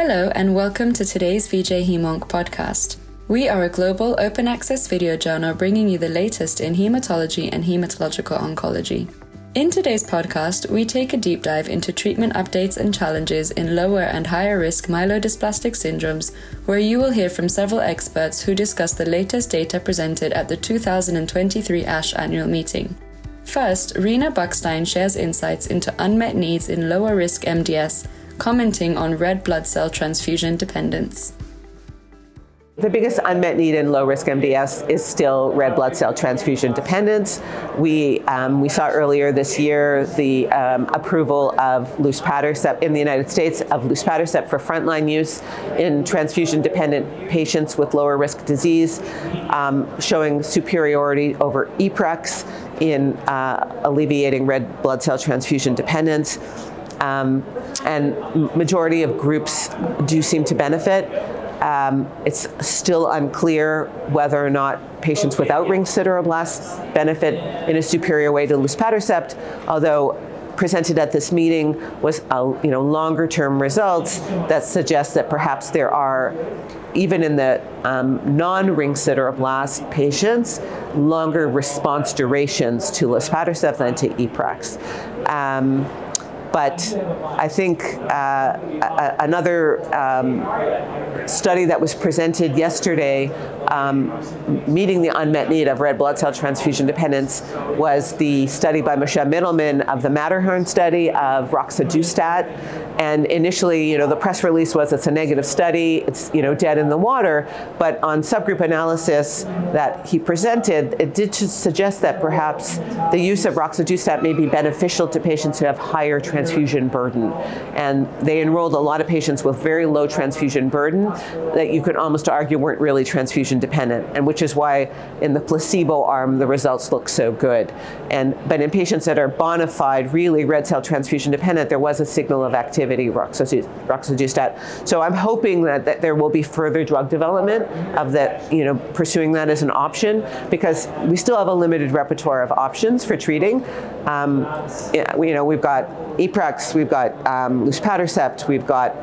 Hello, and welcome to today's VJ Hemonc podcast. We are a global open access video journal bringing you the latest in hematology and hematological oncology. In today's podcast, we take a deep dive into treatment updates and challenges in lower and higher risk myelodysplastic syndromes, where you will hear from several experts who discuss the latest data presented at the 2023 ASH annual meeting. First, Rena Buckstein shares insights into unmet needs in lower risk MDS commenting on red blood cell transfusion dependence. The biggest unmet need in low risk MDS is still red blood cell transfusion dependence. We, um, we saw earlier this year the um, approval of luspatercept in the United States of luspatercept for frontline use in transfusion dependent patients with lower risk disease, um, showing superiority over EPREX in uh, alleviating red blood cell transfusion dependence. Um, and majority of groups do seem to benefit. Um, it's still unclear whether or not patients without ring sideroblasts benefit in a superior way to luspatercept, although presented at this meeting was you know longer term results that suggest that perhaps there are even in the um, non-ring sideroblast patients longer response durations to luspatercept than to EPREX. Um, but I think uh, a- another um, study that was presented yesterday, um, meeting the unmet need of red blood cell transfusion dependence, was the study by Moshe Mittelman of the Matterhorn study of roxadustat. And initially, you know, the press release was it's a negative study, it's you know dead in the water. But on subgroup analysis that he presented, it did suggest that perhaps the use of roxadustat may be beneficial to patients who have higher transfusion burden. And they enrolled a lot of patients with very low transfusion burden that you could almost argue weren't really transfusion dependent, and which is why in the placebo arm the results look so good. And but in patients that are bona fide, really red cell transfusion dependent, there was a signal of activity, roxadustat. So I'm hoping that, that there will be further drug development of that, you know, pursuing that as an option because we still have a limited repertoire of options for treating. Um, you know, we've got EPREX, we've got um, luspatercept, we've got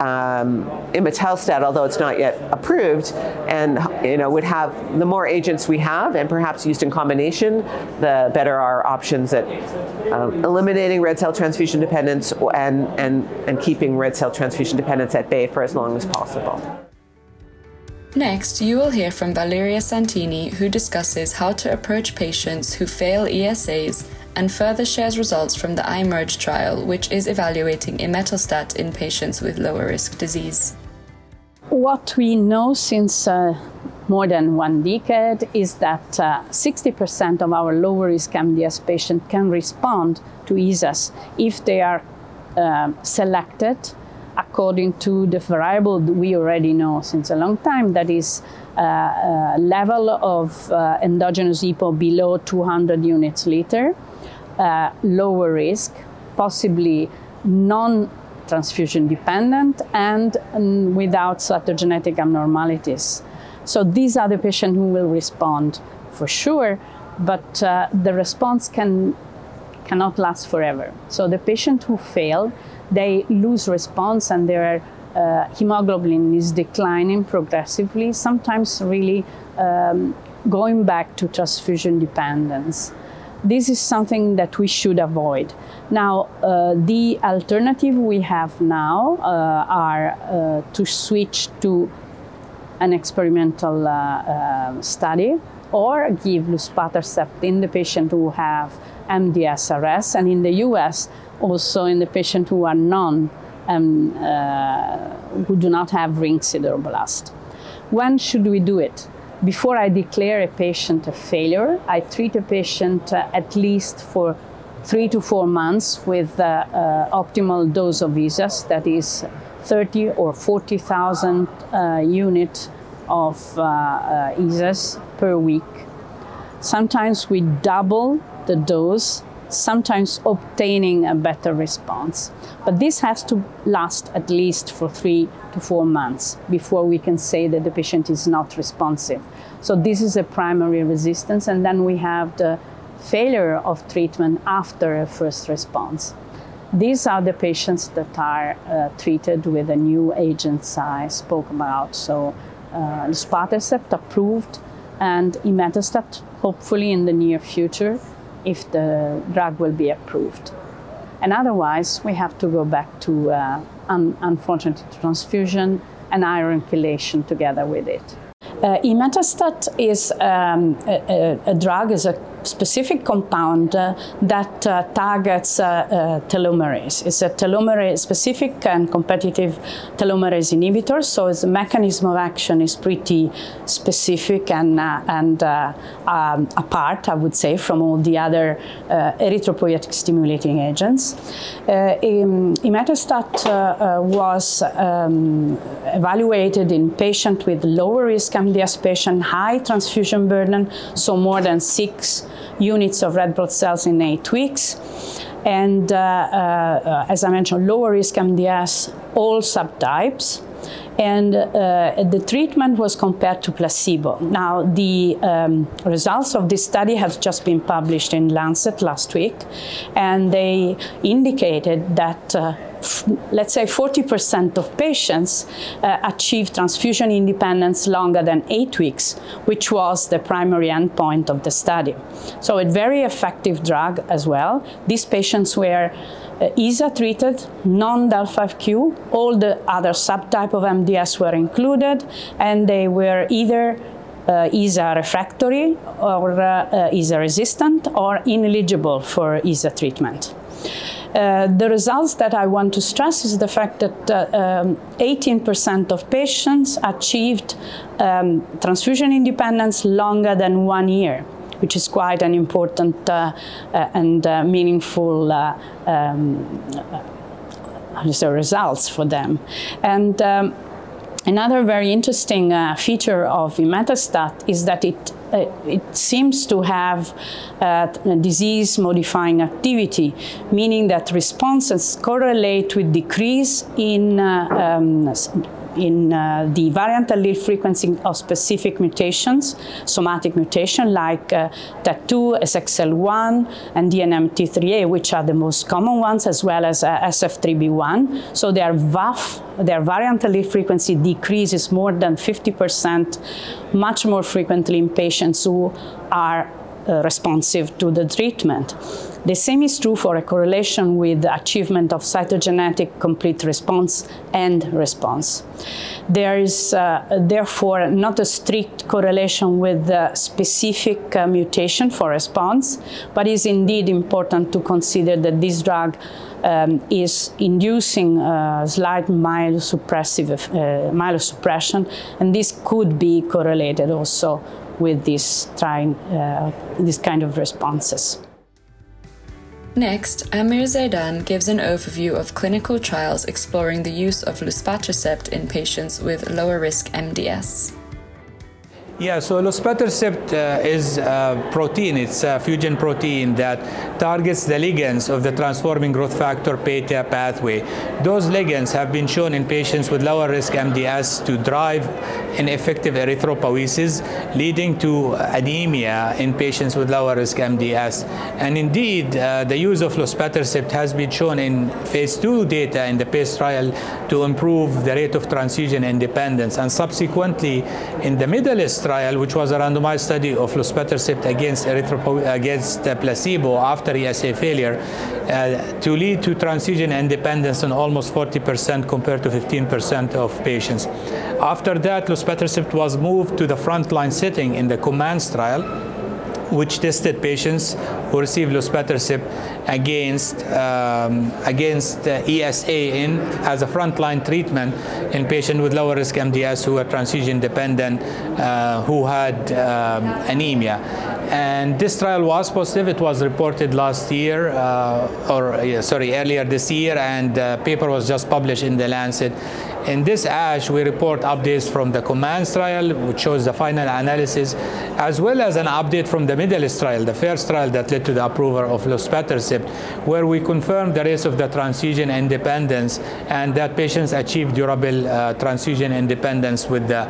um, imetelstat, although it's not yet approved, and you know would have the more agents we have, and perhaps used in combination, the better our options at um, eliminating red cell transfusion dependence and and and keeping red cell transfusion dependence at bay for as long as possible. Next, you will hear from Valeria Santini, who discusses how to approach patients who fail ESAs and further shares results from the iMerge trial, which is evaluating imetelstat in patients with lower risk disease. What we know since uh, more than one decade is that uh, 60% of our lower risk MDS patients can respond to ESAs if they are uh, selected according to the variable we already know since a long time. That is uh, uh, level of uh, endogenous EPO below 200 units liter uh, lower risk, possibly non transfusion dependent, and without cytogenetic abnormalities. So these are the patients who will respond for sure, but uh, the response can cannot last forever. So the patient who fail, they lose response and their uh, hemoglobin is declining progressively, sometimes really um, going back to transfusion dependence this is something that we should avoid. Now, uh, the alternative we have now uh, are uh, to switch to an experimental uh, uh, study or give luspatercept in the patient who have MDSRS and in the US also in the patient who are non um, uh, who do not have ring sideroblast. When should we do it? Before I declare a patient a failure, I treat a patient uh, at least for three to four months with uh, uh, optimal dose of ESAs, that is 30 or 40,000 uh, units of uh, uh, per week. Sometimes we double the dose, sometimes obtaining a better response. But this has to last at least for three to four months before we can say that the patient is not responsive. So this is a primary resistance, and then we have the failure of treatment after a first response. these are the patients that are uh, treated with the new agents I spoke about. So, uh, luspatercept approved and imetelstat hopefully in the near future if the drug will be approved. And otherwise, we have to go back to, uh, un- unfortunately, transfusion and iron chelation together with it. Uh, is um, a, a, a, drug, is a specific compound uh, that uh, targets uh, uh, telomerase. It's a telomerase specific and competitive telomerase inhibitor, so its mechanism of action is pretty specific and, uh, and um, apart, I would say, from all the other erythropoietic stimulating agents. Imetelstat was um, evaluated in patients with lower risk MDS patient, high transfusion burden, so more than six units of red blood cells in eight weeks. And uh, uh, as I mentioned, lower risk MDS, all subtypes. And uh, the treatment was compared to placebo. Now, the um, results of this study have just been published in Lancet last week, and they indicated that uh, let's say 40% of patients uh, achieve transfusion independence longer than eight weeks, which was the primary endpoint of the study. So, a very effective drug as well. These patients were uh, ESA treated, non del5Q, all the other subtype of MDS were included, and they were either uh, ESA refractory or uh ESA resistant or ineligible for ESA treatment. Uh, the results that I want to stress is the fact that uh, um, 18% of patients achieved um, transfusion independence longer than one year, which is quite an important uh, uh and uh, meaningful um, results for them. And um, Another very interesting uh, feature of imetelstat is that it uh, it seems to have uh, disease modifying activity, meaning that responses correlate with decrease in uh, um, in uh, the variant allele frequency of specific mutations, somatic mutation like uh, TET2, ASXL1, and DNMT3A, which are the most common ones, as well as uh, SF3B1. So their VAF, their variant allele frequency decreases more than 50%, much more frequently in patients who are uh, responsive to the treatment. The same is true for a correlation with achievement of cytogenetic complete response and response. There is uh, therefore not a strict correlation with the specific uh, mutation for response, but is indeed important to consider that this drug um, is inducing uh, slight myelosuppressive, uh, myelosuppression, and this could be correlated also with this, trying, uh, this kind of responses. Next, Amer Zeidan gives an overview of clinical trials exploring the use of luspatercept in patients with lower risk MDS. Yeah, so luspatercept uh, is a protein. It's a fusion protein that targets the ligands of the transforming growth factor beta pathway. Those ligands have been shown in patients with lower risk MDS to drive ineffective erythropoiesis, leading to anemia in patients with lower risk MDS. And indeed, uh, the use of luspatercept has been shown in phase two data in the PACE trial to improve the rate of transfusion independence. And subsequently, in the MEDALIST trial, which was a randomized study of luspatercept against erythropo- against placebo after ESA failure, uh, to lead to transfusion independence in almost 40% compared to 15% of patients. After that, luspatercept was moved to the frontline setting in the COMMANDS trial, which tested patients who received luspatercept against um, against uh, ESA in as a frontline treatment in patients with lower risk MDS who were transfusion dependent, uh, who had um, anemia. And this trial was positive. It was reported last year, uh, or sorry, earlier this year, and the paper was just published in the Lancet In this ASH, we report updates from the COMMANDS trial, which shows the final analysis, as well as an update from the MEDALIST trial, the first trial that led to the approval of luspatercept, where we confirmed the rates of the transfusion independence and that patients achieve durable uh, transfusion independence with the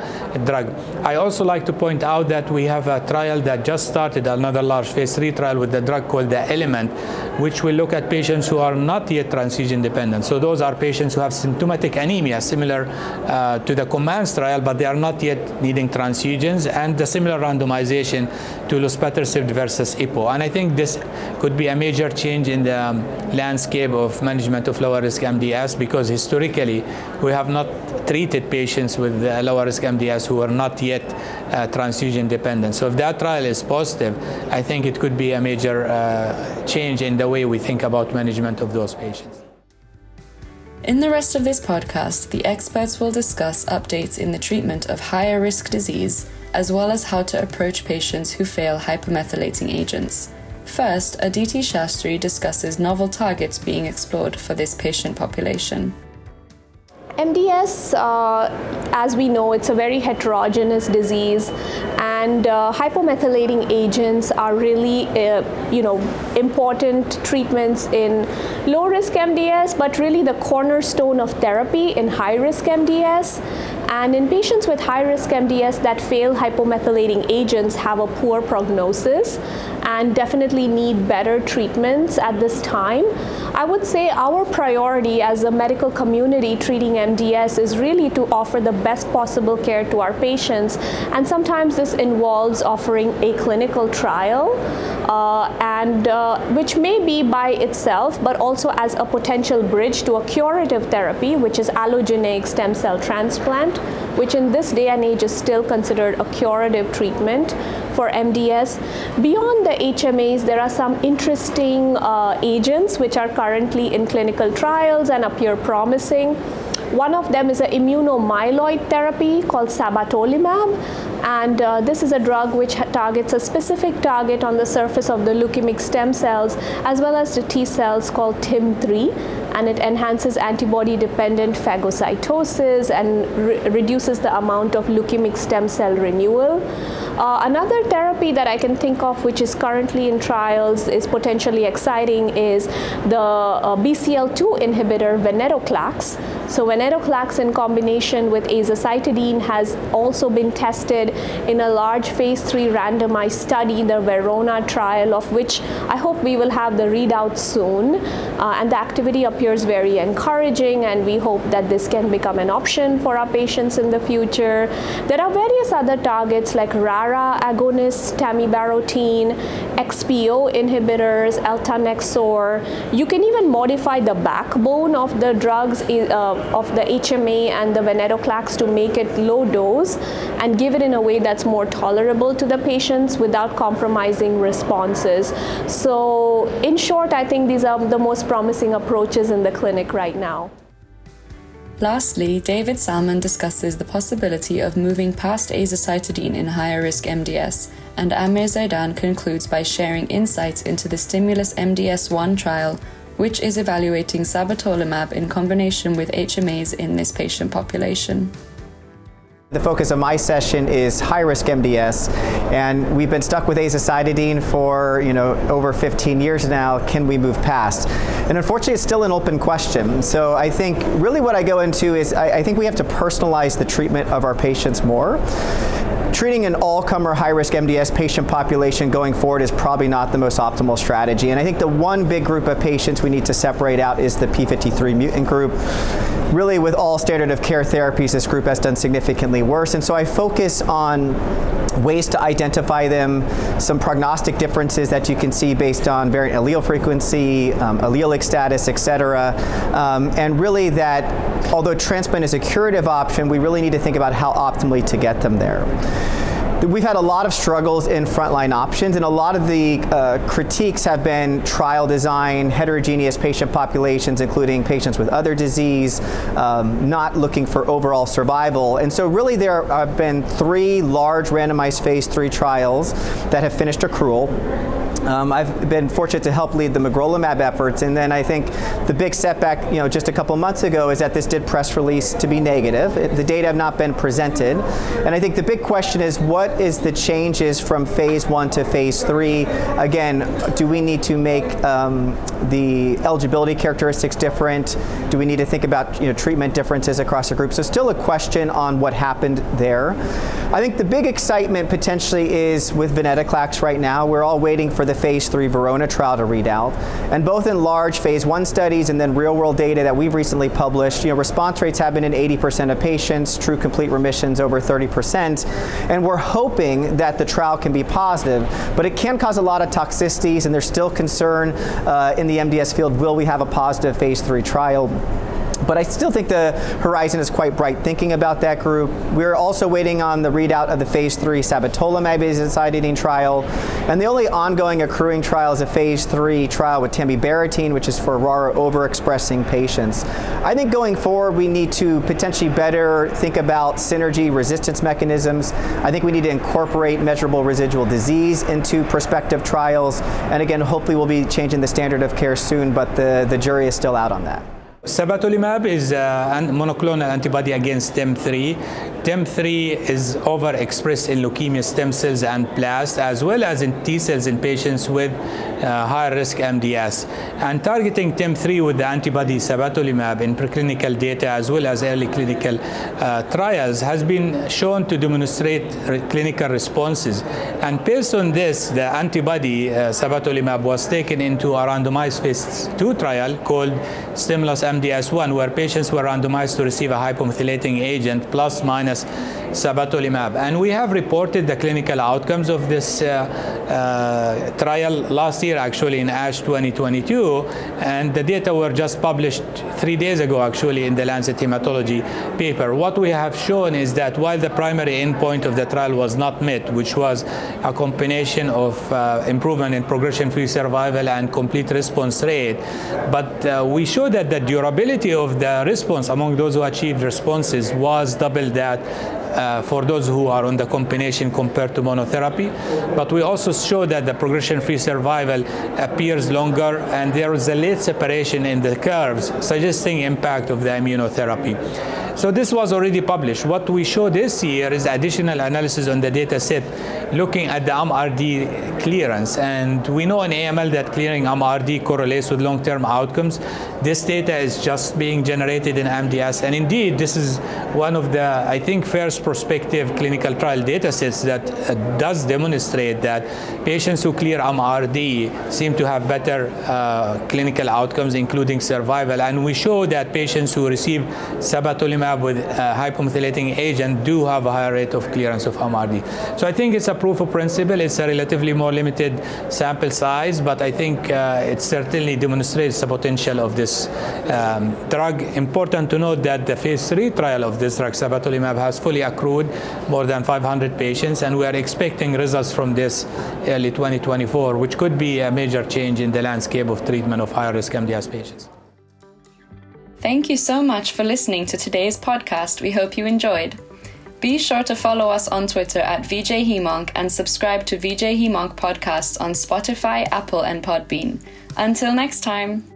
drug. I also like to point out that we have a trial that just started, another large phase three trial with the drug called the Element, which will look at patients who are not yet transfusion dependent. So those are patients who have symptomatic anemia, similar uh, to the COMMANDS trial, but they are not yet needing transfusions, and the similar randomization to luspatercept versus EPO. And I think this could be a major change in the um, landscape of management of lower risk MDS because historically we have not treated patients with lower risk MDS who are not yet uh, transfusion dependent. So if that trial is positive, I think it could be a major uh, change in the way we think about management of those patients. In the rest of this podcast, the experts will discuss updates in the treatment of higher risk disease, as well as how to approach patients who fail hypomethylating agents. First, Aditi Shastri discusses novel targets being explored for this patient population. MDS, uh, as we know, it's a very heterogeneous disease, and uh, hypomethylating agents are really, uh, you know, important treatments in low-risk MDS, but really the cornerstone of therapy in high-risk MDS. And in patients with high-risk MDS that fail hypomethylating agents have a poor prognosis and definitely need better treatments at this time. I would say our priority as a medical community treating MDS is really to offer the best possible care to our patients. And sometimes this involves offering a clinical trial, uh, and uh, which may be by itself, but also as a potential bridge to a curative therapy, which is allogeneic stem cell transplant, which in this day and age is still considered a curative treatment for MDS. Beyond the HMAs, there are some interesting uh, agents which are currently in clinical trials and appear promising. One of them is an immunomyeloid therapy called sabatolimab, and uh, this is a drug which targets a specific target on the surface of the leukemic stem cells as well as the T cells called TIM3 and it enhances antibody dependent phagocytosis and re reduces the amount of leukemic stem cell renewal. Uh, another therapy that I can think of which is currently in trials is potentially exciting is the uh, BCL2 inhibitor venetoclax. So venetoclax in combination with azacitidine has also been tested in a large phase 3 randomized study, the Verona trial of which I hope we will have the readout soon. Uh, and the activity appears very encouraging and we hope that this can become an option for our patients in the future. There are various other targets like Agonists, tamibarotene, XPO inhibitors, eltanexor. You can even modify the backbone of the drugs uh, of the HMA and the venetoclax to make it low dose and give it in a way that's more tolerable to the patients without compromising responses. So in short, I think these are the most promising approaches in the clinic right now. Lastly, David Sallman discusses the possibility of moving past azacitidine in higher risk MDS, and Amer Zeidan concludes by sharing insights into the Stimulus MDS 1 trial, which is evaluating sabatolimab in combination with HMAs in this patient population. The focus of my session is high-risk MDS, and we've been stuck with azacitidine for you know over 15 years now. Can we move past? And unfortunately, it's still an open question. So I think really what I go into is I, I think we have to personalize the treatment of our patients more treating an all-comer high-risk MDS patient population going forward is probably not the most optimal strategy. And I think the one big group of patients we need to separate out is the P53 mutant group. Really, with all standard of care therapies, this group has done significantly worse. And so I focus on ways to identify them, some prognostic differences that you can see based on variant allele frequency, um, allelic status, et cetera. Um, and really that, although transplant is a curative option, we really need to think about how optimally to get them there. We've had a lot of struggles in frontline options, and a lot of the uh, critiques have been trial design, heterogeneous patient populations, including patients with other disease, um, not looking for overall survival. And so, really, there have been three large randomized phase three trials that have finished accrual. Um, I've been fortunate to help lead the magrolimab efforts, and then I think the big setback, you know, just a couple months ago is that this did press release to be negative. The data have not been presented, and I think the big question is what is the changes from phase one to phase three? Again, do we need to make um, the eligibility characteristics different? Do we need to think about you know treatment differences across the group? So still a question on what happened there. I think the big excitement potentially is with venetoclax right now. We're all waiting for the phase three Verona trial to read out. And both in large phase one studies and then real world data that we've recently published, you know, response rates have been in 80% of patients, true complete remissions over 30%. And we're hoping that the trial can be positive, but it can cause a lot of toxicities and there's still concern uh, in the MDS field, will we have a positive phase three trial? But I still think the horizon is quite bright thinking about that group. We're also waiting on the readout of the phase three sabatolimab azacitidine trial. And the only ongoing accruing trial is a phase three trial with tamibarotene, which is for RARA overexpressing patients. I think going forward, we need to potentially better think about synergy resistance mechanisms. I think we need to incorporate measurable residual disease into prospective trials. And again, hopefully we'll be changing the standard of care soon, but the, the jury is still out on that. Sabatolimab is uh, a monoclonal antibody against TIM3. TIM3 is overexpressed in leukemia stem cells and blasts, as well as in T cells in patients with uh, high risk MDS. And targeting TIM3 with the antibody sabatolimab in preclinical data, as well as early clinical uh, trials, has been shown to demonstrate re clinical responses. And based on this, the antibody uh, sabatolimab was taken into a randomized phase 2 trial called Stimulus MDS1, where patients were randomized to receive a hypomethylating agent plus minus sabatolimab. And we have reported the clinical outcomes of this uh, uh, trial last year, actually in ASH 2022, and the data were just published three days ago, actually, in the Lancet Hematology paper. What we have shown is that while the primary endpoint of the trial was not met, which was a combination of uh, improvement in progression-free survival and complete response rate, but uh, we showed that the durability of the response among those who achieved responses was double that that uh, for those who are on the combination compared to monotherapy. But we also show that the progression-free survival appears longer and there is a late separation in the curves, suggesting impact of the immunotherapy. So this was already published. What we show this year is additional analysis on the data set looking at the MRD clearance. And we know in AML that clearing MRD correlates with long-term outcomes. This data is just being generated in MDS. And indeed, this is one of the, I think, first prospective clinical trial data sets that uh, does demonstrate that patients who clear MRD seem to have better uh, clinical outcomes, including survival. And we show that patients who receive sabatolimab with a hypomethylating agent do have a higher rate of clearance of MRD. So I think it's a proof of principle. It's a relatively more limited sample size, but I think uh, it certainly demonstrates the potential of this um, drug. Important to note that the phase three trial of this drug, sabatolimab, has fully accrued more than 500 patients, and we are expecting results from this early 2024, which could be a major change in the landscape of treatment of high-risk MDS patients. Thank you so much for listening to today's podcast. We hope you enjoyed. Be sure to follow us on Twitter at VJ Hemonc and subscribe to VJ Hemonc podcasts on Spotify, Apple, and Podbean. Until next time.